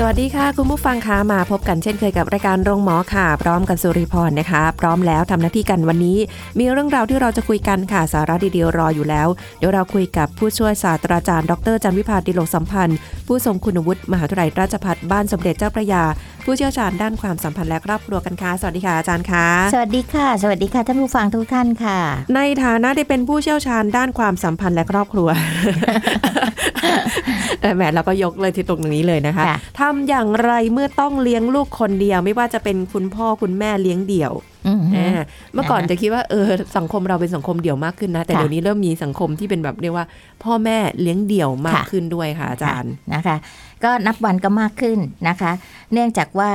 สวัสดีค่ะ คุณผู้ฟังคะมาพบกันเช่นเคยกับรายการโรงหมอค่ะ พร้อมกันสุริพรนะคะ พร้อมแล้วทำหน้าที่กันวันนี้ มีเรื่องราวที่เราจะคุยกันค่ะสาระดีๆรออยู่แล้ว เดี๋ยวเราคุยกับผู้ช่วยศาสตราจารย์ดรจันวิพาดิโลกสัมพันธ์ ผู้ทรงคุณวุฒิมหาวิทยาลัยราชภัฏบ้านสมเด็จเจ้าพระยาผู้เชี่ยวชาญด้านความสัมพันธ์และครอบครัวกันค่ะ สวัสดีค่ะอาจารย์คะสวัสดีค่ะ สวัสดีค่ะท่านผู้ฟังทุกท่านค่ะ ในฐานะที่เป็นผู้เชี่ยวชาญด้านความสัมพันธ์และครอบครัวเอ่อแหมเราก็ยกเลยที่ตรงนี้เลยนะคะค่ะทำอย่างไรเมื่อต้องเลี้ยงลูกคนเดียว ไม่ว่าจะเป็นคุณพ่อคุณแม่เลี้ยงเดี่ยวอือฮึอ่าเมื่อก่อนนะคะจะคิดว่าเออสังคมเราเป็นสังคมเดี่ยวมากขึ้นนะ แต่ค่ะเดี๋ยวนี้เริ่มมีสังคมที่เป็นแบบเรียกว่า พ่อแม่เลี้ยงเดี่ยวมากค่ะขึ้นด้วยค่ะอาจารย์นะคะ ก็นับวันก็มากขึ้นนะคะ เนื่องจากว่า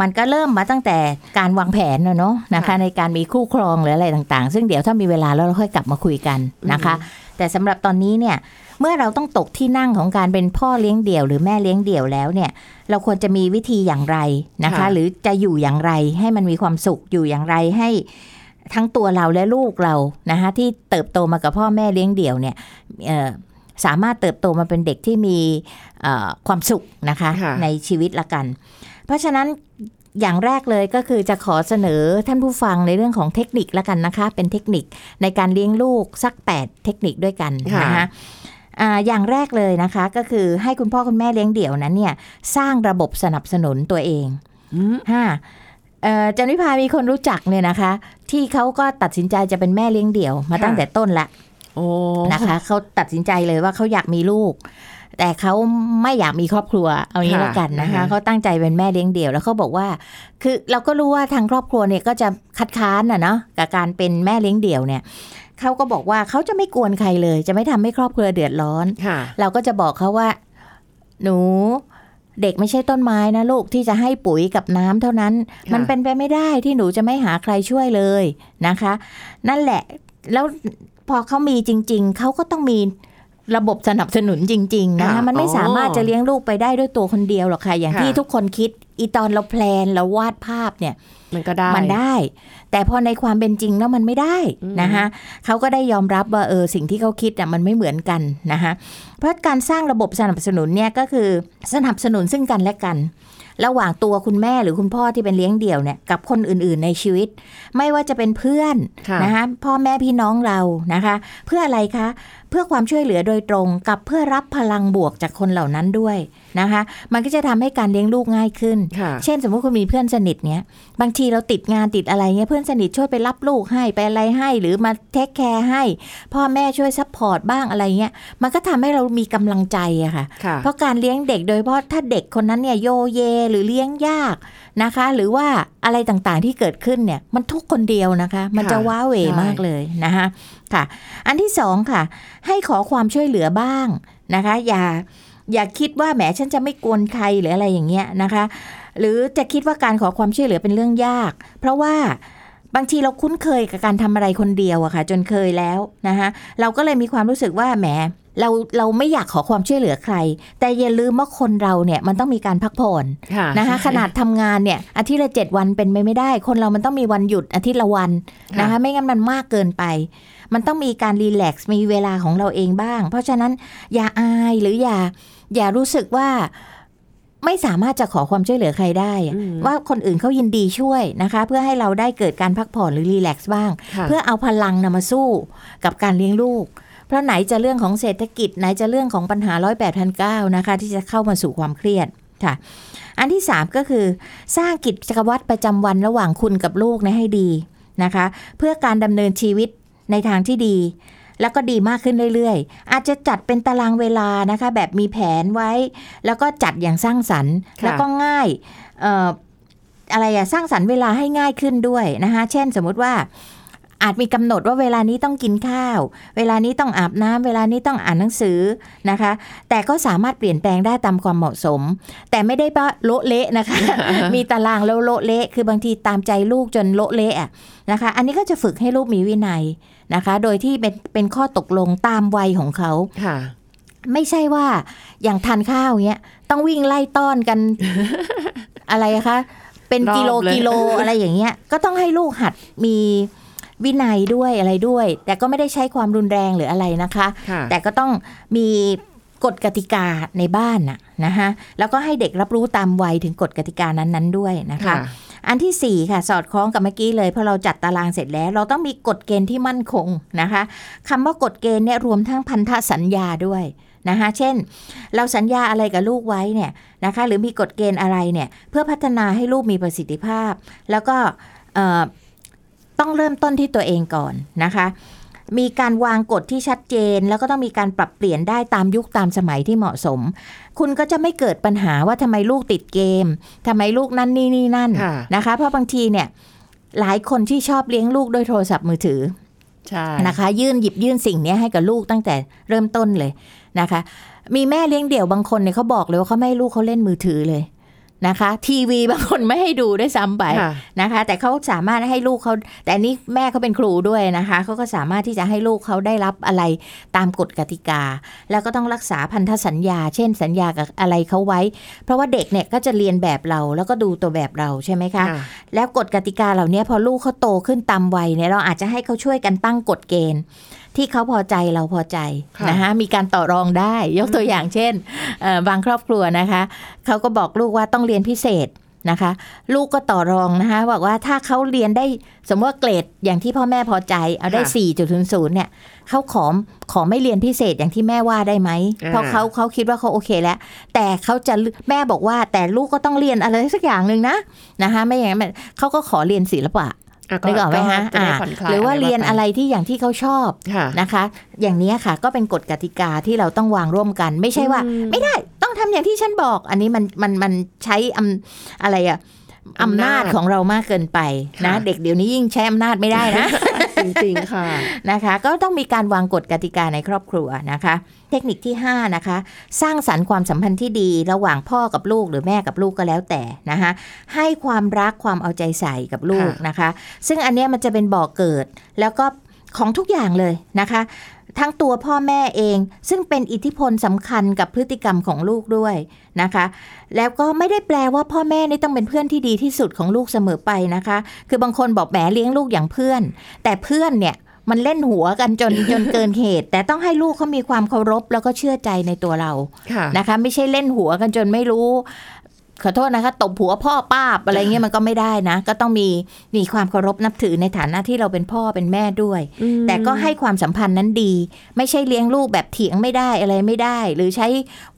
มันก็เริ่มมาตั้งแต่การวางแผนนะเนาะนะคะค่ะในการมีคู่ครองหรืออะไรต่างๆ ซึ่งเดี๋ยวถ้ามีเวลาแล้วเราค่อยกลับมาคุยกันนะคะ แต่สำหรับตอนนี้เนี่ยเมื่อเราต้องตกที่นั่งของการเป็นพ่อเลี้ยงเดี่ยว หรือแม่เลี้ยงเดี่ยวแล้วเนี่ย เราควรจะมีวิธีอย่างไรนะคะค่ะหรือจะอยู่อย่างไรให้มันมีความสุขอยู่อย่างไรให้ทั้งตัวเราและลูกเรานะคะที่เติบโตมากับพ่อแม่เลี้ยงเดี่ยวเนี่ยเอ่อ สามารถเติบโตมาเป็นเด็กที่มีเอ่อความสุขนะคะค่ะในชีวิตละกัน เพราะฉะนั้นอย่างแรกเลยก็คือจะขอเสนอท่านผู้ฟังในเรื่องของเทคนิคละกันนะคะ เป็นเทคนิคในการเลี้ยงลูกสัก 8 เทคนิคด้วยกันค่ะนะคะอ่าอย่างแรกเลยนะคะก็คือให้คุณพ่อคุณแม่เลี้ยงเดี่ยวนั้นเนี่ยสร้างระบบสนับสนุนตัวเองอืมฮะเอ่อจันวิพามีคนรู้จักเนี่ยนะคะ ที่เขาก็ตัดสินใจจะเป็นแม่เลี้ยงเดี่ยวมาค่ะตั้งแต่ต้นละโอ้ นะคะเขาตัดสินใจเลยว่าเขาอยากมีลูก แต่เขาไม่อยากมีครอบครัวเอางี้แล้วกันนะคะเขาตั้งใจเป็นแม่เลี้ยงเดี่ยวแล้วเขาบอกว่า คือเราก็รู้ว่าทางครอบครัวเนี่ยก็จะคัดค้านน่ะเนาะกับการเป็นแม่เลี้ยงเดี่ยวเนี่ยเขาก็บอกว่าเขาจะไม่กวนใครเลย จะไม่ทำให้ครอบครัวเดือดร้อนค่ะเราก็จะบอกเขาว่า หนูเด็กไม่ใช่ต้นไม้นะลูกที่จะให้ปุ๋ยกับน้ำเท่านั้นค่ะมันเป็นไปไม่ได้ที่หนูจะไม่หาใครช่วยเลยนะคะ นั่นแหละแล้วพ อเขามีจริง ๆ เขาก็ต้องมีระบบสนับสนุนจริง ๆ นะคะค่ะมันไม่อ๋อสามารถจะเลี้ยงลูกไปได้ด้วยตัวคนเดียวหรอกค่ะ อย่างค่ะที่ทุกคนคิด อีตอนเราแพลนเราวาดภาพเนี่ย มันก็ได้มันได้ แต่พอในความเป็นจริงแล้วมันไม่ได้อืมนะคะเขาก็ได้ยอมรับว่าเออสิ่งที่เขาคิดอะมันไม่เหมือนกันนะคะเพราะการสร้างระบบสนับสนุนเนี่ยก็คือสนับสนุนซึ่งกันและกัน ระหว่างตัวคุณแม่หรือคุณพ่อที่เป็นเลี้ยงเดี่ยวเนี่ยกับคนอื่นๆในชีวิต ไม่ว่าจะเป็นเพื่อนค่ะนะคะพ่อแม่พี่น้องเรานะคะ เพื่ออะไรคะ เพื่อความช่วยเหลือโดยตรงกับเพื่อรับพลังบวกจากคนเหล่านั้นด้วยนะคะ มันก็จะทำให้การเลี้ยงลูกง่ายขึ้นค่ะเช่น สมมติคุณมีเพื่อนสนิทเนี้ยบางทีเราติดงานติดอะไรเงี้ยเพื่อนสนิทช่วยไปรับลูกให้ไปอะไรให้ หรือมา take care ให้ พ่อแม่ช่วย support บ้างอะไรเงี้ยมันก็ทำให้เรามีกำลังใจอะค่ะค่ะ เพราะการเลี้ยงเด็กโดยเฉพาะถ้าเด็กคนนั้นเนี่ยโยเยหรือเลี้ยงยากนะคะ หรือว่าอะไรต่างๆที่เกิดขึ้นเนี่ยมันทุกคนเดียวนะคะ มันจะค่ะว้าเหวใช่มากเลยนะคะ ค่ะ อันที่สองค่ะ ให้ขอความช่วยเหลือบ้างนะคะ อย่าอย่าคิดว่าแหมฉันจะไม่กวนใครหรืออะไรอย่างเงี้ยนะคะ หรือจะคิดว่าการขอความช่วยเหลือเป็นเรื่องยาก เพราะว่าบางทีเราคุ้นเคยกับการทำอะไรคนเดียวอะค่ะ จนเคยแล้วนะคะเราก็เลยมีความรู้สึกว่าแหมเราเราไม่อยากขอความช่วยเหลือใคร แต่อย่าลืมว่าคนเราเนี่ยมันต้องมีการพักผ่อนค่ะนะคะขนาดทำงานเนี่ยอาทิตย์ละเจ็ดวันเป็นไปไม่ได้ คนเรามันต้องมีวันหยุดอาทิตย์ละวันนะคะไม่งั้นมันมากเกินไป มันต้องมีการรีแลกซ์มีเวลาของเราเองบ้าง เพราะฉะนั้นอย่าอายหรืออย่าอย่ารู้สึกว่าไม่สามารถจะขอความช่วยเหลือใครได้อะอืมว่าคนอื่นเขายินดีช่วยนะคะ เพื่อให้เราได้เกิดการพักผ่อนหรือรีแลกซ์บ้างค่ะเพื่อเอาพลังนำมาสู้กับการเลี้ยงลูก เพราะไหนจะเรื่องของเศรษฐกิจ ไหนจะเรื่องของปัญหาร้อยแปดพันเก้านะคะ ที่จะเข้ามาสู่ความเครียดค่ะ อันที่สามก็คือสร้างกิจวัตรประจำวันระหว่างคุณกับลูกนะให้ดีนะคะ เพื่อการดำเนินชีวิต ในทางที่ดี แล้วก็ดีมากขึ้นเรื่อยๆ อาจจะจัดเป็นตารางเวลานะคะ แบบมีแผนไว้ แล้วก็จัดอย่างสร้างสรรค์ค่ะแล้วก็ง่ายเอ่ออะไรอะสร้างสรรค์เวลาให้ง่ายขึ้นด้วยนะคะ เช่นสมมุติว่า อาจมีกำหนดว่าเวลานี้ต้องกินข้าว เวลานี้ต้องอาบน้ำเวลานี้ต้องอ่านหนังสือนะคะ แต่ก็สามารถเปลี่ยนแปลงได้ตามความเหมาะสม แต่ไม่ได้ว่าโละเละนะคะ มีตารางแล้วโละเละ คือบางทีตามใจลูกจนโละเละอะนะคะ อันนี้ก็จะฝึกให้ลูกมีวินัยนะคะ โดยที่เป็นเป็นข้อตกลงตามวัยของเขาค่ะไม่ใช่ว่าอย่างทานข้าวเนี้ยต้องวิ่งไล่ต้อนกัน อะไรอะคะ เป็นกิโลรอบเลยกิโลอะไรอย่างเงี้ย ก็ต้องให้ลูกหัดมี วินัยด้วยอะไรด้วย แต่ก็ไม่ได้ใช้ความรุนแรงหรืออะไรนะคะค่ะแต่ก็ต้องมีกฎกติกาในบ้านน่ะนะคะแล้วก็ให้เด็กรับรู้ตามวัยถึงกฎกติกานั้นๆด้วยนะคะค่ะอันที่ 4 ค่ะ สอดคล้องกับเมื่อกี้เลยพอเราจัดตารางเสร็จแล้ว เราต้องมีกฎเกณฑ์ที่มั่นคงนะคะคำว่ากฎเกณฑ์เนี่ยรวมทั้งพันธสัญญาด้วยนะคะเช่น เราสัญญาอะไรกับลูกไว้เนี่ยนะคะหรือมีกฎเกณฑ์อะไรเนี่ยเพื่อพัฒนาให้ลูกมีประสิทธิภาพ แล้วก็เอ่อ ต้องเริ่มต้นที่ตัวเองก่อนนะคะ มีการวางกฎที่ชัดเจน แล้วก็ต้องมีการปรับเปลี่ยนได้ตามยุคตามสมัยที่เหมาะสม คุณก็จะไม่เกิดปัญหาว่าทำไมลูกติดเกมทำไมลูกนั่นนี่นี่นั่นค่ะนะคะ เพราะบางทีเนี่ยหลายคนที่ชอบเลี้ยงลูกด้วยโทรศัพท์มือถือใช่นะคะ ยื่นหยิบยื่นสิ่งเนี้ยให้กับลูกตั้งแต่เริ่มต้นเลยนะคะ มีแม่เลี้ยงเดี่ยวบางคนเนี่ยเขาบอกเลยว่าเขาไม่ให้ลูกเขาเล่นมือถือเลย นะคะ ทีวีบางคนไม่ให้ดูด้วยซ้ำไปค่ะนะคะ แต่เขาสามารถให้ลูกเขาแต่อันนี้แม่เขาเป็นครูด้วยนะคะเขาก็สามารถที่จะให้ลูกเขาได้รับอะไรตามกฎกติกา แล้วก็ต้องรักษาพันธสัญญา เช่นสัญญากับอะไรเขาไว้ เพราะว่าเด็กเนี่ยก็จะเรียนแบบเราแล้วก็ดูตัวแบบเราใช่ไหมคะค่ะแล้วกฎกติกาเหล่านี้พอลูกเขาโตขึ้นตามวัยเนี่ยเราอาจจะให้เขาช่วยกันตั้งกฎเกณฑ์ ที่เขาพอใจเราพอใจค่ะนะคะมีการต่อรองได้ยกตัวอย่างเช่นเอ่อบางครอบครัวนะคะเขาก็บอกลูกว่าต้องเรียนพิเศษนะคะ ลูกก็ต่อรองนะคะบอกว่าถ้าเขาเรียนได้สมมติว่าเกรดอย่างที่พ่อแม่พอใจ เอาได้ค่ะ4ี่จุดศูนย์เนี่ยเขาขอขอไม่เรียนพิเศษอย่างที่แม่ว่าได้ไหมอ่าเพราะเขาเขาคิดว่าเขาโอเคแล้ว แต่เขาจะแม่บอกว่าแต่ลูกก็ต้องเรียนอะไรสักอย่างหนึ่งนะนะคะไม่อย่างนั้นมันเขาก็ขอเรียนศิลปะะ นึกออกไหมฮะจะได้อ่าผ่อนคลายหรือว่าเรียนปอะไรที่อย่างที่เขาชอบค่ะนะคะ อย่างนี้ค่ะก็เป็นกฎกติกาที่เราต้องวางร่วมกัน ไม่ใช่ว่าอืมไม่ได้ต้องทำอย่างที่ฉันบอก อันนี้มันมันมันใช้อำอะไรอะ อำนาจของเรามากเกินไปนะค่ะเด็กเดี๋ยวนี้ยิ่งใช้อำนาจไม่ได้นะ จริงๆค่ะนะคะ ก็ต้องมีการวางกฎกติกาในครอบครัวนะคะ เทคนิคที่ 5 นะคะ สร้างสรรค์ความสัมพันธ์ที่ดีระหว่างพ่อกับลูกหรือแม่กับลูกก็แล้วแต่นะคะให้ความรักความเอาใจใส่กับลูกค่ะนะคะ ซึ่งอันเนี้ยมันจะเป็นบ่อเกิดแล้วก็ของทุกอย่างเลยนะคะ ทั้งตัวพ่อแม่เอง ซึ่งเป็นอิทธิพลสำคัญกับพฤติกรรมของลูกด้วยนะคะ แล้วก็ไม่ได้แปลว่าพ่อแม่นี่ต้องเป็นเพื่อนที่ดีที่สุดของลูกเสมอไปนะคะ คือบางคนบอกแหมเลี้ยงลูกอย่างเพื่อน แต่เพื่อนเนี่ยมันเล่นหัวกันจนจนเกินเหตุ แต่ต้องให้ลูกเขามีความเคารพแล้วก็เชื่อใจในตัวเราค่ะนะคะ ไม่ใช่เล่นหัวกันจนไม่รู้ ขอโทษนะคะตบหัวพ่อป้าบอะไรเงี้ยมันก็ไม่ได้นะ ก็ต้องมีมีความเคารพนับถือในฐานะที่เราเป็นพ่อเป็นแม่ด้วยอืมแต่ก็ให้ความสัมพันธ์นั้นดี ไม่ใช่เลี้ยงลูกแบบเถียงไม่ได้อะไรไม่ได้ หรือใช้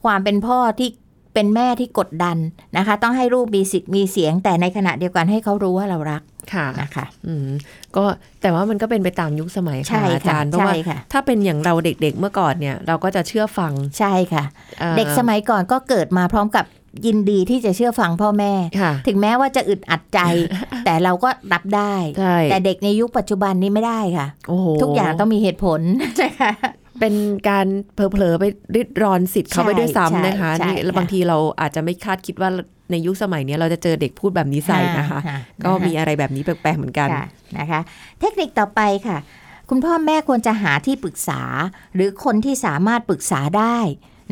ความเป็นพ่อที่เป็นแม่ที่กดดันนะคะ ต้องให้ลูกมีสิทธิ์มีเสียง แต่ในขณะเดียวกันให้เขารู้ว่าเรารักค่ะนะคะอืมก็แต่ว่ามันก็เป็นไปตามยุคสมัยใช่ค่ะอาค่ะจารย์เพราะใช่ว่าค่ะถ้าเป็นอย่างเราเด็กๆเมื่อก่อนเนี่ย เราก็จะเชื่อฟังใช่ค่ะอ่อเด็กสมัยก่อนก็เกิดมาพร้อมกับ ยินดีที่จะเชื่อฟังพ่อแม่ค่ะถึงแม้ว่าจะอึดอัดใจ แต่เราก็รับได้ใช่แต่เด็กในยุคปัจจุบันนี้ไม่ได้ค่ะโอ้โหทุกอย่างต้องมีเหตุผลนะคะเป็นการเผลอๆไปริดรอนสิทธิ์เขาไปด้วยใช่ซ้ำนะคะใช่นี่แล้วค่ะบางทีเราอาจจะไม่คาดคิดว่าในยุคสมัยเนี้ยเราจะเจอเด็กพูดแบบนี้ใส่นะคะอ่าก็มีอะไรแบบนี้แปลกๆเหมือนกันค่ะนะคะ เทคนิคต่อไปค่ะ คุณพ่อแม่ควรจะหาที่ปรึกษา หรือคนที่สามารถปรึกษาได้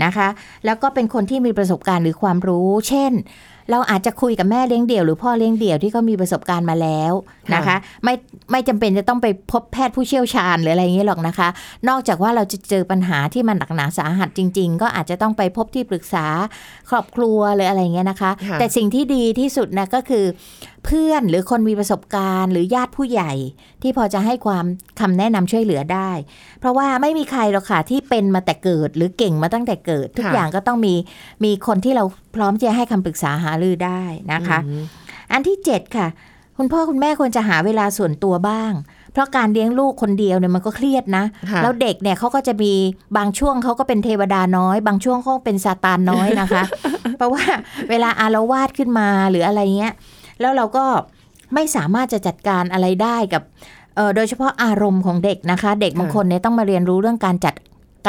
นะคะ แล้วก็เป็นคนที่มีประสบการณ์หรือความรู้ เช่น เราอาจจะคุยกับแม่เลี้ยงเดี่ยวหรือพ่อเลี้ยงเดี่ยวที่เขามีประสบการณ์มาแล้วนะคะ ไม่ไม่จำเป็นจะต้องไปพบแพทย์ผู้เชี่ยวชาญหรืออะไรอย่างนี้หรอกนะคะ นอกจากว่าเราจะเจอปัญหาที่มันหนักหนาสาหัสจริง ๆ ก็อาจจะต้องไปพบที่ปรึกษาครอบครัวหรืออะไรอย่างเงี้ยนะคะค่ะแต่สิ่งที่ดีที่สุดนะก็คือ เพื่อนหรือคนมีประสบการณ์ หรือญาติผู้ใหญ่ ที่พอจะให้ความคำแนะนำช่วยเหลือได้ เพราะว่าไม่มีใครหรอกค่ะที่เป็นมาแต่เกิด หรือเก่งมาตั้งแต่เกิด ทุกค่ะอย่างก็ต้องมีมีคนที่เราพร้อมที่จะให้คำปรึกษาหารือได้นะคะอืมอันที่ 7 ค่ะ คุณพ่อคุณแม่ควรจะหาเวลาส่วนตัวบ้าง เพราะการเลี้ยงลูกคนเดียวเนี่ยมันก็เครียดนะค่ะแล้วเด็กเนี่ยเขาก็จะมีบางช่วงเขาก็เป็นเทวดาน้อย บางช่วงเขาเป็นซาตานน้อยนะคะ เพราะว่าเวลาอารวาสขึ้นมาหรืออะไรเงี้ย แล้วเราก็ไม่สามารถจะจัดการอะไรได้กับเอ่อโดยเฉพาะอารมณ์ของเด็กนะคะ เด็กบางคนเนี่ยต้องมาเรียนรู้เรื่องการจัด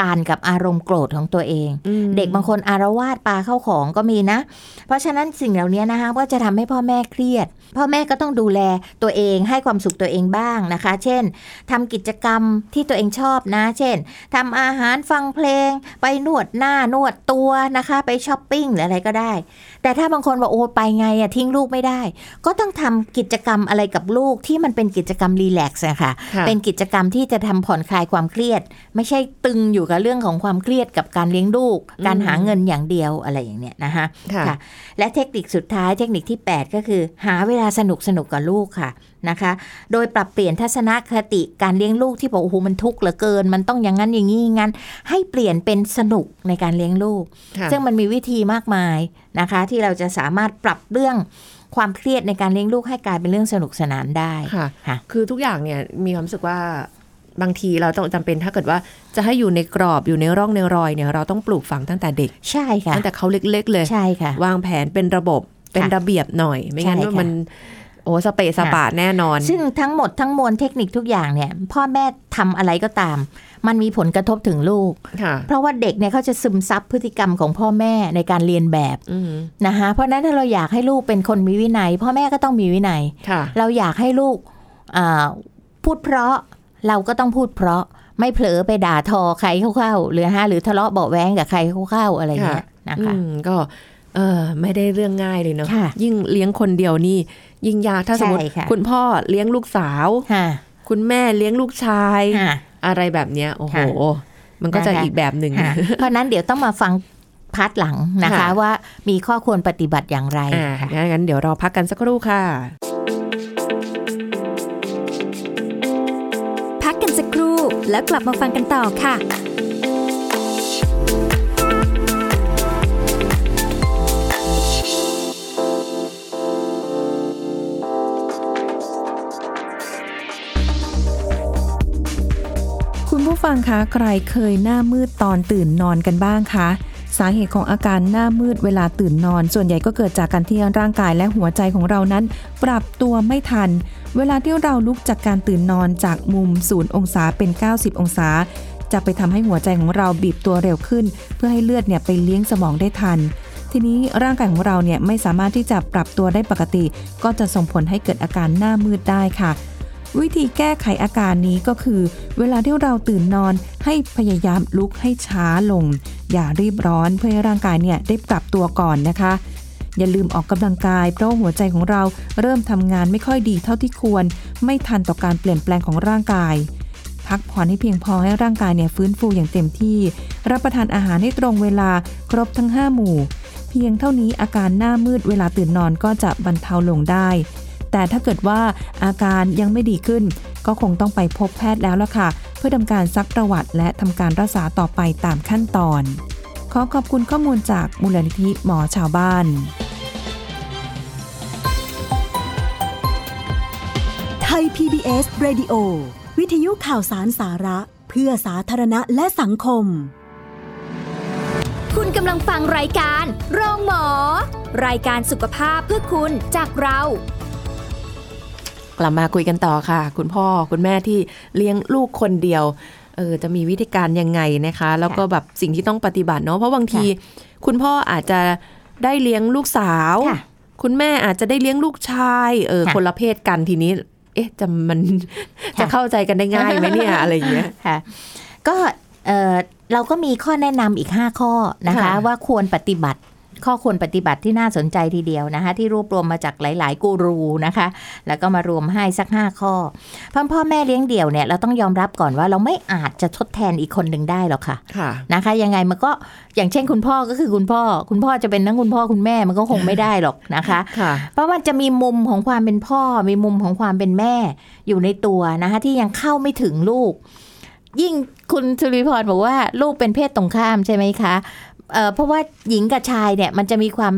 การกับอารมณ์โกรธของตัวเองอืมเด็กบางคนอารวาสปาเข้าของก็มีนะ เพราะฉะนั้นสิ่งเหล่านี้นะคะก็จะทำให้พ่อแม่เครียด พ่อแม่ก็ต้องดูแลตัวเองให้ความสุขตัวเองบ้างนะคะ เช่นทำกิจกรรมที่ตัวเองชอบนะ เช่นทำอาหารฟังเพลง ไปนวดหน้านวดตัวนะคะ ไปช้อปปิ้งหรืออะไรก็ได้ แต่ถ้าบางคนบอกโอ้ไปไงอะทิ้งลูกไม่ได้ ก็ต้องทำกิจกรรมอะไรกับลูกที่มันเป็นกิจกรรมรีแลกซ์นะคะค่ะเป็นกิจกรรมที่จะทำผ่อนคลายความเครียด ไม่ใช่ตึงอยู่กับเรื่องของความเครียดกับการเลี้ยงลูก การหาเงินอย่างเดียวอะไรอย่างเนี้ยนะคะค่ะค่ะและเทคนิคสุดท้ายเทคนิคที่ 8 ก็คือ หาเวลาสนุกสนุกกับลูกค่ะ นะคะ โดยปรับเปลี่ยนทัศนคติการเลี้ยงลูกที่บอกโอ้โหมันทุกข์เหลือเกิน มันต้องอย่างนั้นอย่างนี้อย่างนั้น ให้เปลี่ยนเป็นสนุกในการเลี้ยงลูกค่ะซึ่งมันมีวิธีมากมายนะคะ ที่เราจะสามารถปรับเรื่องความเครียดในการเลี้ยงลูกให้กลายเป็นเรื่องสนุกสนานได้ค่ะค่ะคือทุกอย่างเนี่ยมีความรู้สึกว่าบางทีเราต้องจำเป็นถ้าเกิดว่าจะให้อยู่ในกรอบอยู่ในร่องในรอยเนี่ยเราต้องปลูกฝังตั้งแต่เด็กใช่ค่ะตั้งแต่เขาเล็กๆ เลยใช่ค่ะ วางแผนเป็นระบบเป็นระเบียบหน่อย ไม่งั้นใช่ว่าค่ะมัน โอ้สเปะสปะแน่นอน ซึ่งทั้งหมดทั้งมวลเทคนิคทุกอย่างเนี่ย พ่อแม่ทำอะไรก็ตาม มันมีผลกระทบถึงลูกค่ะเพราะว่าเด็กเนี่ยเขาจะซึมซับพฤติกรรมของพ่อแม่ในการเรียนแบบอืมนะคะเพราะฉะนั้นถ้าเราอยากให้ลูกเป็นคนมีวินัย พ่อแม่ก็ต้องมีวินัยค่ะเราอยากให้ลูกอ่าพูดเพราะเราก็ต้องพูดเพราะไม่เผลอไปด่าทอใครเข้าๆหรือฮะหรือทะเลาะเบาะแว้งกับใครเข้าๆอะไรเงี้ยนะคะอืมก็เออไม่ได้เรื่องง่ายเลยเนาะค่ะยิ่งเลี้ยงคนเดียวนี่ ยิ่งยากถ้าสมมติใช่ค่ะคุณพ่อเลี้ยงลูกสาวค่ะคุณแม่เลี้ยงลูกชายค่ะอะไรแบบเนี้ยโอ้โหค่ะมันก็จะนะคะอีกแบบหนึ่งค่ะเพราะฉะนั้นเดี๋ยวต้องมาฟังพาร์ทหลังนะคะค่ะว่ามีข้อควรปฏิบัติอย่างไรอ่าค่ะงั้นเดี๋ยวเราพักกันสักครู่ค่ะ พักกันสักครู่แล้วกลับมาฟังกันต่อค่ะ ฟังคะใครเคยหน้ามืดตอนตื่นนอนกันบ้างคะ สาเหตุของอาการหน้ามืดเวลาตื่นนอน ส่วนใหญ่ก็เกิดจากการที่ร่างกายและหัวใจของเรานั้น ปรับตัวไม่ทัน เวลาที่เราลุกจากการตื่นนอนจากมุม 0 องศาเป็น 90 องศา จะไปทำให้หัวใจของเราบีบตัวเร็วขึ้น เพื่อให้เลือดเนี่ยไปเลี้ยงสมองได้ทันทีนี้ร่างกายของเราเนี่ยไม่สามารถที่จะปรับตัวได้ปกติ ก็จะส่งผลให้เกิดอาการหน้ามืดได้ค่ะ วิธีแก้ไขอาการนี้ก็คือ เวลาที่เราตื่นนอนให้พยายามลุกให้ช้าลง อย่ารีบร้อนเพื่อให้ร่างกายเนี่ยได้ปรับตัวก่อนนะคะ อย่าลืมออกกำลังกาย เพราะหัวใจของเราเริ่มทำงานไม่ค่อยดีเท่าที่ควร ไม่ทันต่อการเปลี่ยนแปลงของร่างกาย พักผ่อนให้เพียงพอให้ร่างกายเนี่ยฟื้นฟูอย่างเต็มที่ รับประทานอาหารให้ตรงเวลาครบทั้ง 5 หมู่ เพียงเท่านี้อาการหน้ามืดเวลาตื่นนอนก็จะบรรเทาลงได้ แต่ถ้าเกิดว่าอาการยังไม่ดีขึ้น ก็คงต้องไปพบแพทย์แล้วล่ะค่ะ เพื่อทำการซักประวัติ และทำการรักษาต่อไปตามขั้นตอน ขอขอบคุณข้อมูลจากมูลนิธิหมอชาวบ้าน ไทย PBS Radio วิทยุข่าวสารสาระ เพื่อสาธารณะและสังคม คุณกำลังฟังรายการโรงหมอ รายการสุขภาพเพื่อคุณจากเรา กลับมาคุยกันต่อค่ะ คุณพ่อคุณแม่ที่เลี้ยงลูกคนเดียวเออจะมีวิธีการยังไงนะคะ แล้วก็แบบสิ่งที่ต้องปฏิบัติเนาะเพราะบางที คุณพ่ออาจจะได้เลี้ยงลูกสาวค่ะคุณแม่อาจจะได้เลี้ยงลูกชายเออค่ะคนละเพศกันทีนี้ เอ๊ะจะมันค่ะจะเข้าใจกันได้ง่ายไหมเนี่ยอะไรอย่างเงี้ยค่ะ ก็เอ่อเราก็มีข้อแนะนำอีก 5 ข้อนะคะค่ะว่าควรปฏิบัติ ข้อควรปฏิบัติที่น่าสนใจทีเดียวนะคะ ที่รวบรวมมาจากหลาย ๆ กูรูนะคะ แล้วก็มารวมให้สัก 5 ข้อพ่อพ่อแม่เลี้ยงเดี่ยวเนี่ยเราต้องยอมรับก่อนว่าเราไม่อาจจะทดแทนอีกคนหนึ่งได้หรอกค่ะค่ะนะคะ ยังไงมันก็อย่างเช่นคุณพ่อก็คือคุณพ่อ คุณพ่อจะเป็นทั้งคุณพ่อคุณแม่มันก็คงไม่ได้หรอกนะคะค่ะเพราะมันจะมีมุมของความเป็นพ่อ มีมุมของความเป็นแม่ อยู่ในตัวนะคะที่ยังเข้าไม่ถึงลูก ยิ่งคุณสุริพรบอกว่าลูกเป็นเพศตรงข้ามใช่ไหมคะ เอ่อเพราะว่าหญิงกับชายเนี่ยมันจะมีความ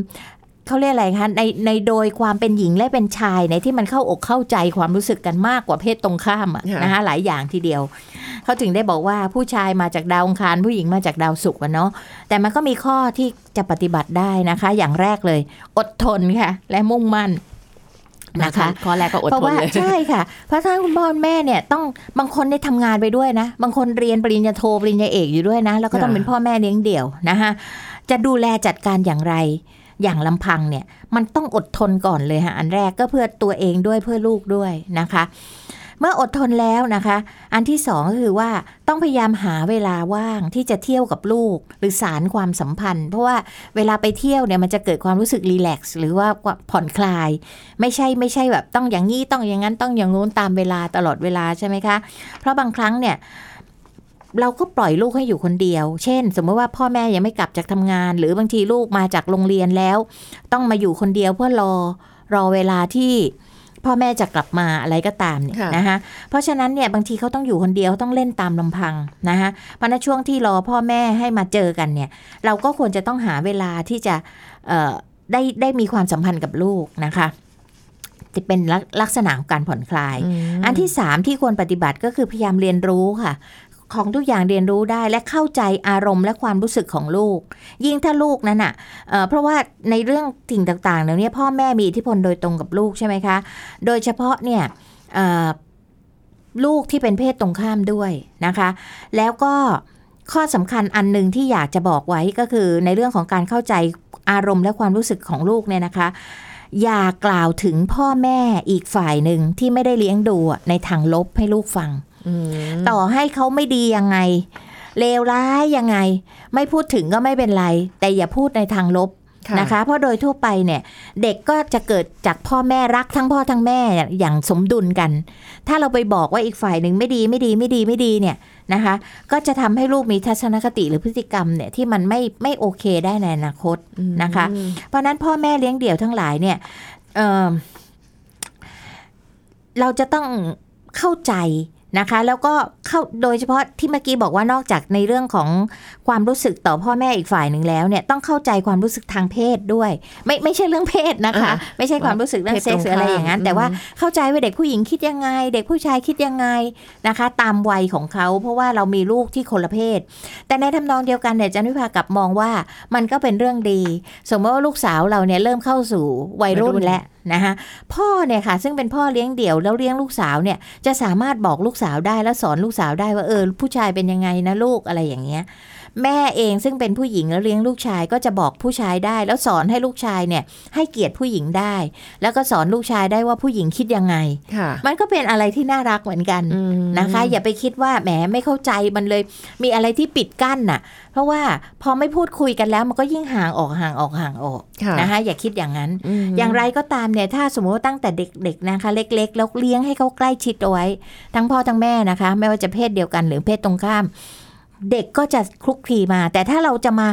เขาเรียกอะไรคะในในโดยความเป็นหญิงและเป็นชายในที่มันเข้าอกเข้าใจความรู้สึกกันมากกว่าเพศตรงข้ามอะค่ะนะคะหลายอย่างทีเดียว เขาถึงได้บอกว่าผู้ชายมาจากดาวอังคารผู้หญิงมาจากดาวศุกร์อะเนาะแต่มันก็มีข้อที่จะปฏิบัติได้นะคะ อย่างแรกเลย อดทนค่ะ และมุ่งมั่น นะคะข้อแรกก็อดเพราะทนว่าเลยใช่ค่ะ เพราะถ้าคุณพ่อคุณแม่เนี่ยต้องบางคนได้ทำงานไปด้วยนะ บางคนเรียนปริญญาโทปริญญาเอกอยู่ด้วยนะ แล้วก็ต้องค่ะเป็นพ่อแม่เลี้ยงเดี่ยวนะคะจะดูแลจัดการอย่างไรอย่างลำพังเนี่ย มันต้องอดทนก่อนเลยค่ะอันแรกก็เพื่อตัวเองด้วยเพื่อลูกด้วยนะคะ เมื่ออดทนแล้วนะคะ อันที่สองก็คือว่าต้องพยายามหาเวลาว่างที่จะเที่ยวกับลูก หรือสารความสัมพันธ์ เพราะว่าเวลาไปเที่ยวเนี่ยมันจะเกิดความรู้สึกรีแลกซ์หรือว่าผ่อนคลาย ไม่ใช่ไม่ใช่แบบต้องอย่างนี้ต้องอย่างนั้นต้องอย่างงู้นตามเวลาตลอดเวลาใช่ไหมคะ เพราะบางครั้งเนี่ยเราก็ปล่อยลูกให้อยู่คนเดียว เช่น สมมติว่าพ่อแม่ยังไม่กลับจากทำงาน หรือบางทีลูกมาจากโรงเรียนแล้ว ต้องมาอยู่คนเดียวเพื่อรอรอเวลาที่ พ่อแม่จะกลับมาอะไรก็ตามเนี่ยค่ะนะคะเพราะฉะนั้นเนี่ยบางทีเขาต้องอยู่คนเดียวต้องเล่นตามลำพังนะคะเพราะในช่วงที่รอพ่อแม่ให้มาเจอกันเนี่ย เราก็ควรจะต้องหาเวลาที่จะเอ่อได้ได้มีความสัมพันธ์กับลูกนะคะจะเป็นลักลักษณะของการผ่อนคลาย อันที่สามที่ควรปฏิบัติก็คือพยายามเรียนรู้ค่ะ ของทุกอย่างเรียนรู้ได้และเข้าใจอารมณ์และความรู้สึกของลูก ยิ่งถ้าลูกนั้นอะเพราะว่าในเรื่องสิ่งต่างๆเนี่ยพ่อแม่มีอิทธิพลโดยตรงกับลูกใช่ไหมคะ โดยเฉพาะเนี่ยลูกที่เป็นเพศตรงข้ามด้วยนะคะ แล้วก็ข้อสำคัญอันหนึ่งที่อยากจะบอกไว้ก็คือในเรื่องของการเข้าใจอารมณ์และความรู้สึกของลูกเนี่ยนะคะ อย่ากล่าวถึงพ่อแม่อีกฝ่ายหนึ่งที่ไม่ได้เลี้ยงดูในทางลบให้ลูกฟัง ต่อให้เขาไม่ดียังไง เลวร้ายยังไง ไม่พูดถึงก็ไม่เป็นไร แต่อย่าพูดในทางลบค่ะนะคะ เพราะโดยทั่วไปเนี่ย เด็กก็จะเกิดจากพ่อแม่รักทั้งพ่อทั้งแม่อย่างสมดุลกัน ถ้าเราไปบอกว่าอีกฝ่ายหนึ่งไม่ดีไม่ดีไม่ดีไม่ดีเนี่ยนะคะ ก็จะทำให้ลูกมีทัศนคติหรือพฤติกรรมเนี่ยที่มันไม่ไม่โอเคได้ในอนาคตนะคะ เพราะฉะนั้นพ่อแม่เลี้ยงเดี่ยวทั้งหลายเนี่ยเอ่อเราจะต้องเข้าใจ นะคะ แล้วก็เข้าโดยเฉพาะที่เมื่อกี้บอกว่านอกจากในเรื่องของความรู้สึกต่อพ่อแม่อีกฝ่ายหนึ่งแล้วเนี่ยต้องเข้าใจความรู้สึกทางเพศด้วย ไม่ไม่ใช่เรื่องเพศนะคะอ่าไม่ใช่ความรู้สึกเรื่องเพศเซ็กตรงซ์หรืออะไรอย่างนั้นข้ามแต่ว่าอืมเข้าใจว่าเด็กผู้หญิงคิดยังไง เด็กผู้ชายคิดยังไงนะคะ ตามวัยของเขาเพราะว่าเรามีลูกที่คนละเพศ แต่ในทำนองเดียวกันเนี่ยจันวิภากลับมองว่ามันก็เป็นเรื่องดี สมมติว่าลูกสาวเราเนี่ยเริ่มเข้าสู่วัยรุ่นวัยรุ่นแล้ว นะคะพ่อเนี่ยค่ะ ซึ่งเป็นพ่อเลี้ยงเดี่ยวแล้วเลี้ยงลูกสาวเนี่ยจะสามารถบอกลูกสาวได้และสอนลูกสาวได้ว่าเออผู้ชายเป็นยังไงนะลูกอะไรอย่างเงี้ย แม่เองซึ่งเป็นผู้หญิงแล้วเลี้ยงลูกชายก็จะบอกผู้ชายได้ แล้วสอนให้ลูกชายเนี่ยให้เกียรติผู้หญิงได้ แล้วก็สอนลูกชายได้ว่าผู้หญิงคิดยังไงค่ะมันก็เป็นอะไรที่น่ารักเหมือนกันอืมนะคะ อย่าไปคิดว่าแหมไม่เข้าใจมันเลยมีอะไรที่ปิดกั้นน่ะ เพราะว่าพอไม่พูดคุยกันแล้วมันก็ยิ่งห่างออกห่างออกห่างออกค่ะนะคะอย่าคิดอย่างนั้นมอย่างไรก็ตามเนี่ยถ้าสมมติว่าตั้งแต่เด็กๆนะคะ เล็กๆแล้วเลี้ยงให้เขาใกล้ชิดเอาไว้ ทั้งพ่อทั้งแม่นะคะ ไม่ว่าจะเพศเดียวกันหรือเพศตรงข้าม เด็กก็จะคลุกคลีมา แต่ถ้าเราจะมา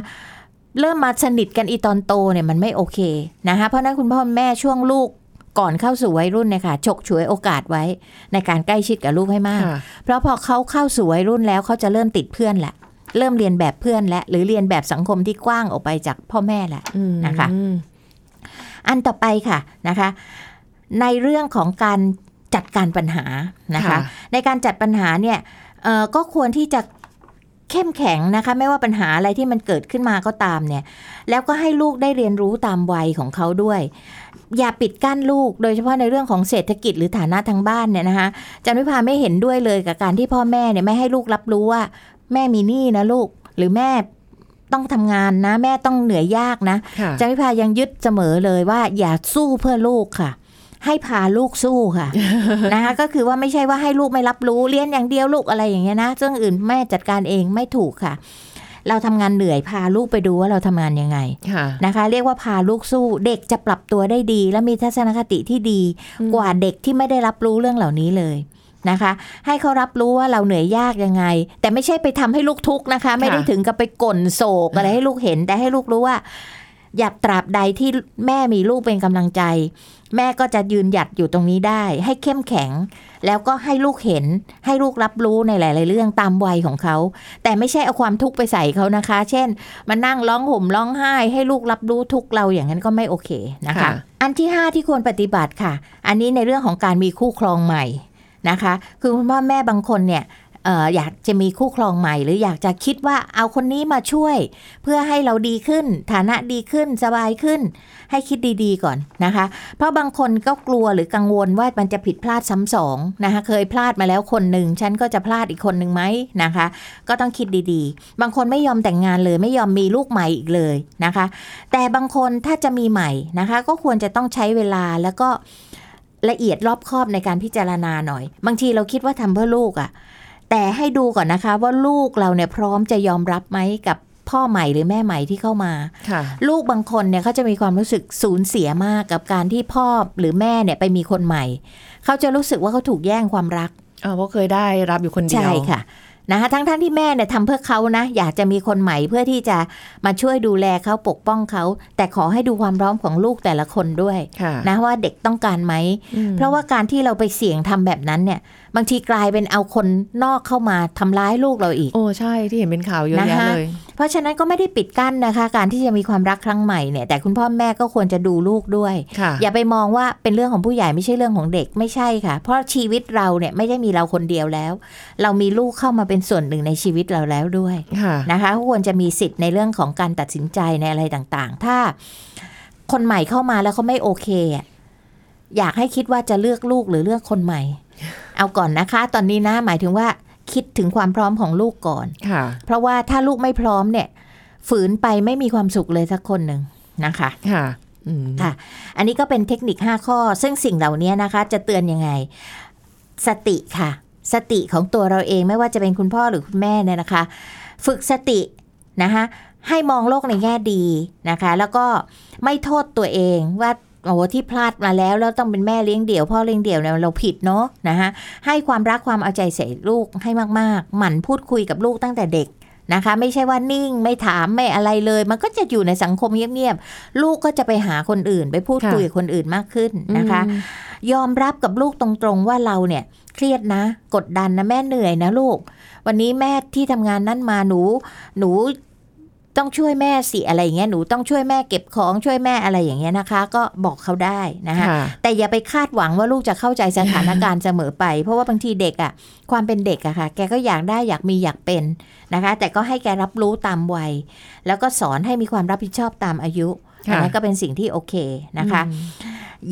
เริ่มมาสนิทกันอีตอนโตเนี่ยมันไม่โอเคนะคะเพราะฉะนั้นคุณพ่อคุณแม่ช่วงลูกก่อนเข้าสู่วัยรุ่นเนี่ยค่ะฉกฉวยโอกาสไว้ในการใกล้ชิดกับลูกให้มากค่ะเพราะพอเขาเข้าสู่วัยรุ่นแล้วเขาจะเริ่มติดเพื่อนแหละเริ่มเรียนแบบเพื่อนและ หรือเรียนแบบสังคมที่กว้างออกไปจากพ่อแม่แหละอืมนะคะ อันต่อไปค่ะนะคะ ในเรื่องของการจัดการปัญหานะคะค่ะในการจัดปัญหาเนี่ยเอ่อก็ควรที่จะ เข้มแข็งนะคะ ไม่ว่าปัญหาอะไรที่มันเกิดขึ้นมาก็ตามเนี่ย แล้วก็ให้ลูกได้เรียนรู้ตามวัยของเขาด้วย อย่าปิดกั้นลูก โดยเฉพาะในเรื่องของเศรษฐกิจหรือฐานะทางบ้านเนี่ยนะคะจันวิพาไม่เห็นด้วยเลยกับการที่พ่อแม่เนี่ยไม่ให้ลูกรับรู้ว่า แม่มีหนี้นะลูกหรือแม่ต้องทำงานนะ แม่ต้องเหนื่อยยากนะค่ะจันวิพายังยึดเสมอเลยว่า อย่าสู้เพื่อลูกค่ะ ให้พาลูกสู้ค่ะนะคะก็คือว่าไม่ใช่ว่าให้ลูกไม่รับรู้เรียนอย่างเดียวลูกอะไรอย่างเงี้ยนะเรื่องอื่นแม่จัดการเองไม่ถูกค่ะ เราทำงานเหนื่อยพาลูกไปดูว่าเราทำงานยังไงค่ะนะคะ เรียกว่าพาลูกสู้เด็กจะปรับตัวได้ดี และมีทัศนคติที่ดีกว่าเด็กที่ไม่ได้รับรู้เรื่องเหล่านี้เลยนะคะ ให้เขารับรู้ว่าเราเหนื่อยยากยังไง แต่ไม่ใช่ไปทำให้ลูกทุกข์นะคะ ไม่ได้ถึงกับไปก่นโศกอะไรให้ลูกเห็นแต่ให้ลูกรู้ว่า อยากตราบใดที่แม่มีลูกเป็นกำลังใจ แม่ก็จะยืนหยัดอยู่ตรงนี้ได้ ให้เข้มแข็ง แล้วก็ให้ลูกเห็น ให้ลูกรับรู้ในหลาย ๆ เรื่องตามวัยของเขา แต่ไม่ใช่เอาความทุกข์ไปใส่เขานะคะ เช่น มานั่งร้องห่มร้องไห้ ให้ลูกรับรู้ทุกข์เราอย่างนั้นก็ไม่โอเคนะคะค่ะอันที่ 5 ที่ควรปฏิบัติค่ะ อันนี้ในเรื่องของการมีคู่ครองใหม่นะคะ คือคุณพ่อแม่บางคนเนี่ยเอยากจะมีคู่ครองใหม่ หรืออยากจะคิดว่าเอาคนนี้มาช่วย เพื่อให้เราดีขึ้น ฐานะดีขึ้นสบายขึ้น ให้คิดดีๆก่อนนะคะ เพราะบางคนก็กลัวหรือกังวลว่ามันจะผิดพลาดซ้ำสองนะคะเคยพลาดมาแล้วคนหนึ่งฉันก็จะพลาดอีกคนหนึ่งไหมนะคะ ก็ต้องคิดดีๆ บางคนไม่ยอมแต่งงานเลยไม่ยอมมีลูกใหม่อีกเลยนะคะ แต่บางคนถ้าจะมีใหม่นะคะ ก็ควรจะต้องใช้เวลาแล้วก็ละเอียดรอบคอบในการพิจารณาหน่อย บางทีเราคิดว่าทำเพื่อลูกอะ่ะ แต่ให้ดูก่อนนะคะว่าลูกเราเนี่ยพร้อมจะยอมรับไหมกับพ่อใหม่หรือแม่ใหม่ที่เข้ามาค่ะลูกบางคนเนี่ยเขาจะมีความรู้สึกสูญเสียมากกับการที่พ่อหรือแม่เนี่ยไปมีคนใหม่ เขาจะรู้สึกว่าเขาถูกแย่งความรักอ๋อเพราะเคยได้รับอยู่คนเดียว ใช่ค่ะนะคะทั้งทั้งที่แม่เนี่ยทำเพื่อเขานะ อยากจะมีคนใหม่เพื่อที่จะมาช่วยดูแลเขาปกป้องเขา แต่ขอให้ดูความพร้อมของลูกแต่ละคนด้วยค่ะนะว่าเด็กต้องการไหมอืมเพราะว่าการที่เราไปเสี่ยงทำแบบนั้นเนี่ย บางทีกลายเป็นเอาคนนอกเข้ามาทำร้ายลูกเราอีก โอ้ใช่ที่เห็นเป็นข่าวเยอะนะแยะคะเลย เพราะฉะนั้นก็ไม่ได้ปิดกั้นนะคะ การที่จะมีความรักครั้งใหม่เนี่ย แต่คุณพ่อแม่ก็ควรจะดูลูกด้วยค่ะอย่าไปมองว่าเป็นเรื่องของผู้ใหญ่ไม่ใช่เรื่องของเด็กไม่ใช่ค่ะ เพราะชีวิตเราเนี่ยไม่ได้มีเราคนเดียวแล้ว เรามีลูกเข้ามาเป็นส่วนหนึ่งในชีวิตเราแล้วด้วยค่ะนะคะควรจะมีสิทธิ์ในเรื่องของการตัดสินใจในอะไรต่างๆ ถ้าคนใหม่เข้ามาแล้วเขาไม่โอเคอะอยากให้คิดว่าจะเลือกลูกหรือเลือกคนใหม่ เอาก่อนนะคะ ตอนนี้นะหมายถึงว่าคิดถึงความพร้อมของลูกก่อนค่ะเพราะว่าถ้าลูกไม่พร้อมเนี่ย ฝืนไปไม่มีความสุขเลยสักคนหนึ่งนะคะค่ะอืมค่ะ อันนี้ก็เป็นเทคนิค 5 ข้อ ซึ่งสิ่งเหล่านี้นะคะ จะเตือนยังไง สติค่ะ สติของตัวเราเองไม่ว่าจะเป็นคุณพ่อหรือคุณแม่เนี่ยนะคะ ฝึกสตินะคะให้มองโลกในแง่ดีนะคะ แล้วก็ไม่โทษตัวเองว่า โอ้โหที่พลาดมาแล้วแล้วต้องเป็นแม่เลี้ยงเดี่ยวพ่อเลี้ยงเดี่ยวเนี่ยเราผิดเนาะนะคะให้ความรักความเอาใจใส่ลูกให้มากๆ หมั่นพูดคุยกับลูกตั้งแต่เด็กนะคะ ไม่ใช่ว่านิ่งไม่ถามไม่อะไรเลย มันก็จะอยู่ในสังคมเงียบๆลูกก็จะไปหาคนอื่น ไปพูดคุยกับคนอื่นมากขึ้นนะคะอืมยอมรับกับลูกตรงๆว่าเราเนี่ยเครียดนะ กดดันนะแม่เหนื่อยนะลูก วันนี้แม่ที่ทำงานนั่นมาหนู หนู ต้องช่วยแม่สิอะไรอย่างเงี้ยหนูต้องช่วยแม่เก็บของช่วยแม่อะไรอย่างเงี้ยนะคะ ก็บอกเขาได้นะคะค่ะแต่อย่าไปคาดหวังว่าลูกจะเข้าใจสถานการณ์เสมอไป เพราะว่าบางทีเด็กอะความเป็นเด็กอะค่ะ แกก็อยากได้อยากมีอยากเป็นนะคะ แต่ก็ให้แกรับรู้ตามวัย แล้วก็สอนให้มีความรับผิดชอบตามอายุอันนั้นก็เป็นสิ่งที่โอเคนะคะ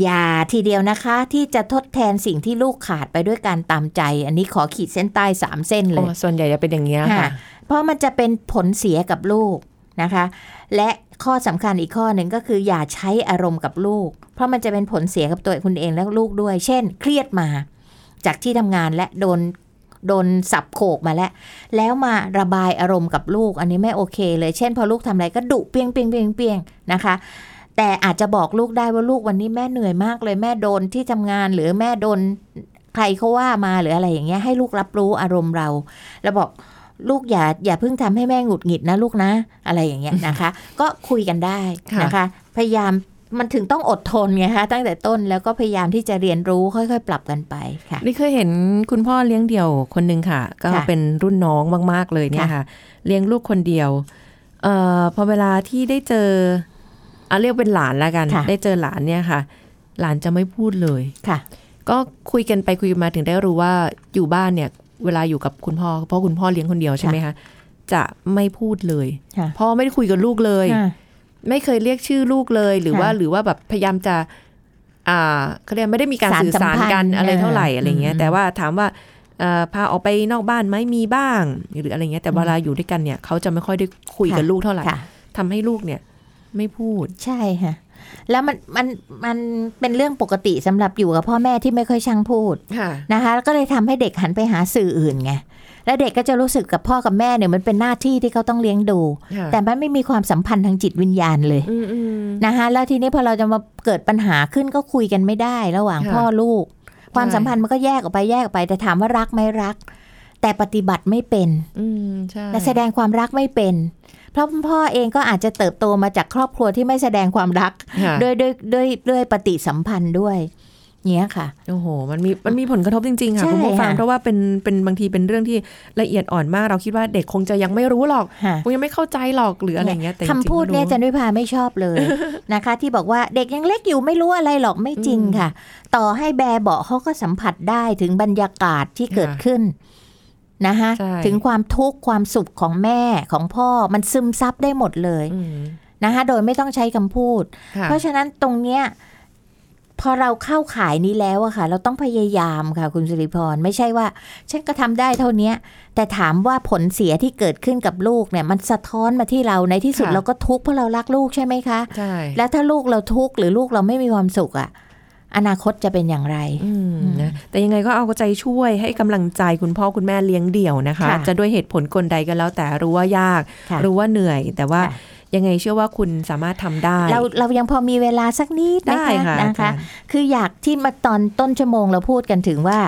อย่าทีเดียวนะคะ ที่จะทดแทนสิ่งที่ลูกขาดไปด้วยการตามใจ อันนี้ขอขีดเส้นใต้สามเส้นเลโอ้ยส่วนใหญ่จะเป็นอย่างเงี้ยค่ะค่ะ เพราะมันจะเป็นผลเสียกับลูก นะคะ และข้อสำคัญอีกข้อหนึ่งก็คืออย่าใช้อารมณ์กับลูก เพราะมันจะเป็นผลเสียกับตัวคุณเองและลูกด้วย เช่น เครียดมา จากที่ทำงานและโดนโดนสับโขกมาแล้ว แล้วมาระบายอารมณ์กับลูก อันนี้ไม่โอเค เลยเช่น พอลูกทำอะไรก็ดุเปียงเปียงเปียงเปียงนะคะ แต่อาจจะบอกลูกได้ว่าลูกวันนี้แม่เหนื่อยมากเลยแม่โดนที่ทำงานหรือแม่โดนใครเขาว่ามาหรืออะไรอย่างเงี้ยให้ลูกรับรู้อารมณ์เรา แล้วบอก ลูกอย่าอย่าเพิ่งทำให้แม่หงุดหงิดนะลูกนะ อะไรอย่างเงี้ยนะคะ ก็คุยกันได้นะคะ พยายามมันถึงต้องอดทนไงคะตั้งแต่ต้นแล้วก็พยายามที่จะเรียนรู้ค่อยๆ ปรับกันไปค่ะ นี่เคยเห็นคุณพ่อเลี้ยงเดี่ยวคนหนึ่งค่ะ ก็ค่ะเป็นรุ่นน้องมาก ๆ เลยเนี่ยค่ะค่ะ เลี้ยงลูกคนเดียวเอ่อพอเวลาที่ได้เจอเอาเรียกเป็นหลานแล้วกันค่ะได้เจอหลานเนี่ยค่ะ หลานจะไม่พูดเลยค่ะ ก็คุยกันไปคุยกันมาถึงได้รู้ว่าอยู่บ้านเนี่ย เวลาอยู่กับคุณพ่อเพราะคุณพ่อเลี้ยงคนเดียวใช่ไหมคะจะไม่พูดเลยค่ะพ่อไม่ได้คุยกับลูกเลยค่ะไม่เคยเรียกชื่อลูกเลยหรือค่ะว่าหรือว่าแบบพยายามจะ อ่าเขาเรียกไม่ได้มีการสารสื่อสารสัมพักันนธ์อะไรเท่าไหร่เออออะไรเงี้ยอืมแต่ว่าถามว่าเอ่อพาออกไปนอกบ้านไหมมีบ้าง หรืออะไรเงี้ยแต่เวลาอยู่ด้วยกันเนี่ยเขาจะไม่ค่อยได้คุยกับค่ะลูกเท่าไหร่ค่ะทำให้ลูกเนี่ย ไม่พูดใช่ค่ะ แล้วมันมันมันเป็นเรื่องปกติสำหรับอยู่กับพ่อแม่ที่ไม่ค่อยช่างพูดค่ะนะคะแล้วก็เลยทำให้เด็กหันไปหาสื่ออื่นไงแล้วเด็กก็จะรู้สึกกับพ่อกับแม่เนี่ยมันเป็นหน้าที่ที่เขาต้องเลี้ยงดูค่ะแต่มันไม่มีความสัมพันธ์ทางจิตวิญญาณเลยอืมอืมนะคะแล้วทีนี้พอเราจะมาเกิดปัญหาขึ้นก็คุยกันไม่ได้ระหว่างค่ะพ่อลูก ความใช่สัมพันธ์มันก็แยกออกไปแยกออกไป แต่ถามว่ารักไหมรัก แต่ปฏิบัติไม่เป็นอืมใช่และแสดงความรักไม่เป็น เพราะพ่อเองก็อาจจะเติบโตมาจากครอบครัวที่ไม่แสดงความรักค่ะด้วยด้วยด้วยด้วยปฏิสัมพันธ์ด้วยเนี้ยค่ะ โอ้โห มันมี มันมีผลกระทบจริง ๆ ค่ะใช่คุณผู้ฟังค่ะเพราะว่าเป็น เป็นบางทีเป็นเรื่องที่ละเอียดอ่อนมาก เราคิดว่าเด็กคงจะยังไม่รู้หรอกค่ะคงยังไม่เข้าใจหรอกหรืออะไรเงี้ย แต่จริงๆคำพูดเนี่ยก็รู้จันวิพาไม่ชอบเลยนะคะ ที่บอกว่าเด็กยังเล็กอยู่ไม่รู้อะไรหรอกไม่จริงอืมค่ะ ต่อให้แบเบาะเขาก็สัมผัสได้ถึงบรรยากาศที่เกิดค่ะขึ้น นะคะใช่ถึงความทุกข์ความสุขของแม่ของพ่อมันซึมซับได้หมดเลยอืมนะคะโดยไม่ต้องใช้คำพูดค่ะเพราะฉะนั้นตรงเนี้ยพอเราเข้าขายนี้แล้วอะค่ะ เราต้องพยายามค่ะ คุณสิริพรไม่ใช่ว่า ฉันก็ทำได้เท่าเนี้ยแต่ถามว่าผลเสียที่เกิดขึ้นกับลูกเนี่ย มันสะท้อนมาที่เราในที่สุดค่ะเราก็ทุกข์เพราะเรารักลูกใช่ไหมคะใช่แล้วถ้าลูกเราทุกข์หรือลูกเราไม่มีความสุขอะ อนาคตจะเป็นอย่างไรอืมนะแต่ยังไงก็เอาใจช่วยให้กำลังใจคุณพ่อคุณแม่เลี้ยงเดี่ยวนะคะค่ะจะด้วยเหตุผลกลใดก็แล้วแต่รู้ว่ายากค่ะรู้ว่าเหนื่อย แต่ว่าค่ะยังไงเชื่อว่าคุณสามารถทำได้ เราเรายังพอมีเวลาสักนิดนะได้คะค่ะนะอาคะจารย์คืออยากที่มาตอนต้นชั่วโมงเราพูดกันถึงว่า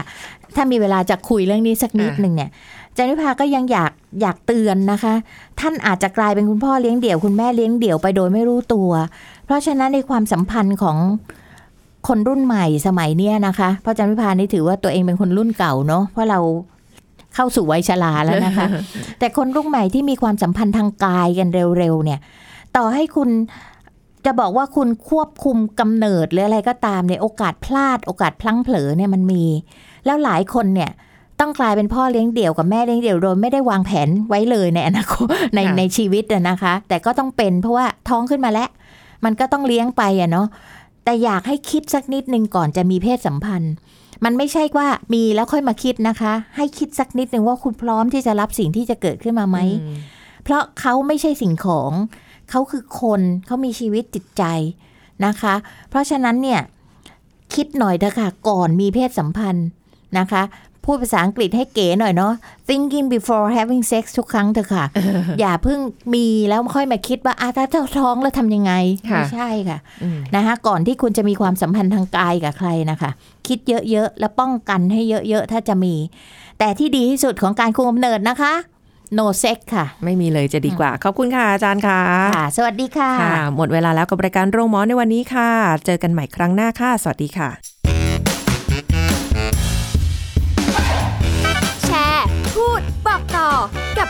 ถ้ามีเวลาจะคุยเรื่องนี้สักนิดหนึ่งเนี่ยจานิพาก็ยังอยากอยากเตือนนะคะ ท่านอาจจะกลายเป็นคุณพ่อเลี้ยงเดี่ยว คุณแม่เลี้ยงเดี่ยวไปโดยไม่รู้ตัว เพราะฉะนั้นในความสัมพันธ์ของ คนรุ่นใหม่สมัยเนี้ยนะคะเพราะจานิพานี่ถือว่าตัวเองเป็นคนรุ่นเก่าเนาะเพราะเราเข้าสู่วัยชราแล้วนะคะ แต่คนรุ่นใหม่ที่มีความสัมพันธ์ทางกายกันเร็วๆเนี่ย ต่อให้คุณจะบอกว่าคุณควบคุมกำเนิดหรืออะไรก็ตามเนี่ยโอกาสพลาดโอกาสพลั้งเผลอเนี่ยมันมี แล้วหลายคนเนี่ยต้องกลายเป็นพ่อเลี้ยงเดี่ยวกับแม่เลี้ยงเดี่ยวโดยไม่ได้วางแผนไว้เลยในอนาคตในค่ะในชีวิตอะนะคะ แต่ก็ต้องเป็นเพราะว่าท้องขึ้นมาแล้ว มันก็ต้องเลี้ยงไปอะเนาะ แต่อยากให้คิดสักนิดนึงก่อนจะมีเพศสัมพันธ์ มันไม่ใช่ว่ามีแล้วค่อยมาคิดนะคะ ให้คิดสักนิดนึงว่าคุณพร้อมที่จะรับสิ่งที่จะเกิดขึ้นมาไหมอืมเพราะเขาไม่ใช่สิ่งของ เขาคือคนเขามีชีวิตจิตใจนะคะ เพราะฉะนั้นเนี่ยคิดหน่อยเถอะค่ะก่อนมีเพศสัมพันธ์นะคะ พูดภาษาอังกฤษให้เก๋หน่อยเนาะ thinking before having sex ทุกครั้งเถอะค่ะ อย่าเพิ่งมีแล้วค่อยมาคิดว่าอะถ้าเจ้าท้องแล้วทำยังไงค่ะไม่ใช่ค่ะอืมนะคะก่อนที่คุณจะมีความสัมพันธ์ทางกายกับใครนะคะ คิดเยอะ ๆ แล้วป้องกันให้เยอะ ๆ ถ้าจะมี แต่ที่ดีที่สุดของการคุมกำเนิดนะคะ no sex ค่ะ ไม่มีเลยจะดีกว่า ขอบคุณค่ะอาจารย์ค่ะค่ะ สวัสดีค่ะค่ะหมดเวลาแล้วกับรายการโรงหมอในวันนี้ค่ะ เจอกันใหม่ครั้งหน้าค่ะ สวัสดีค่ะ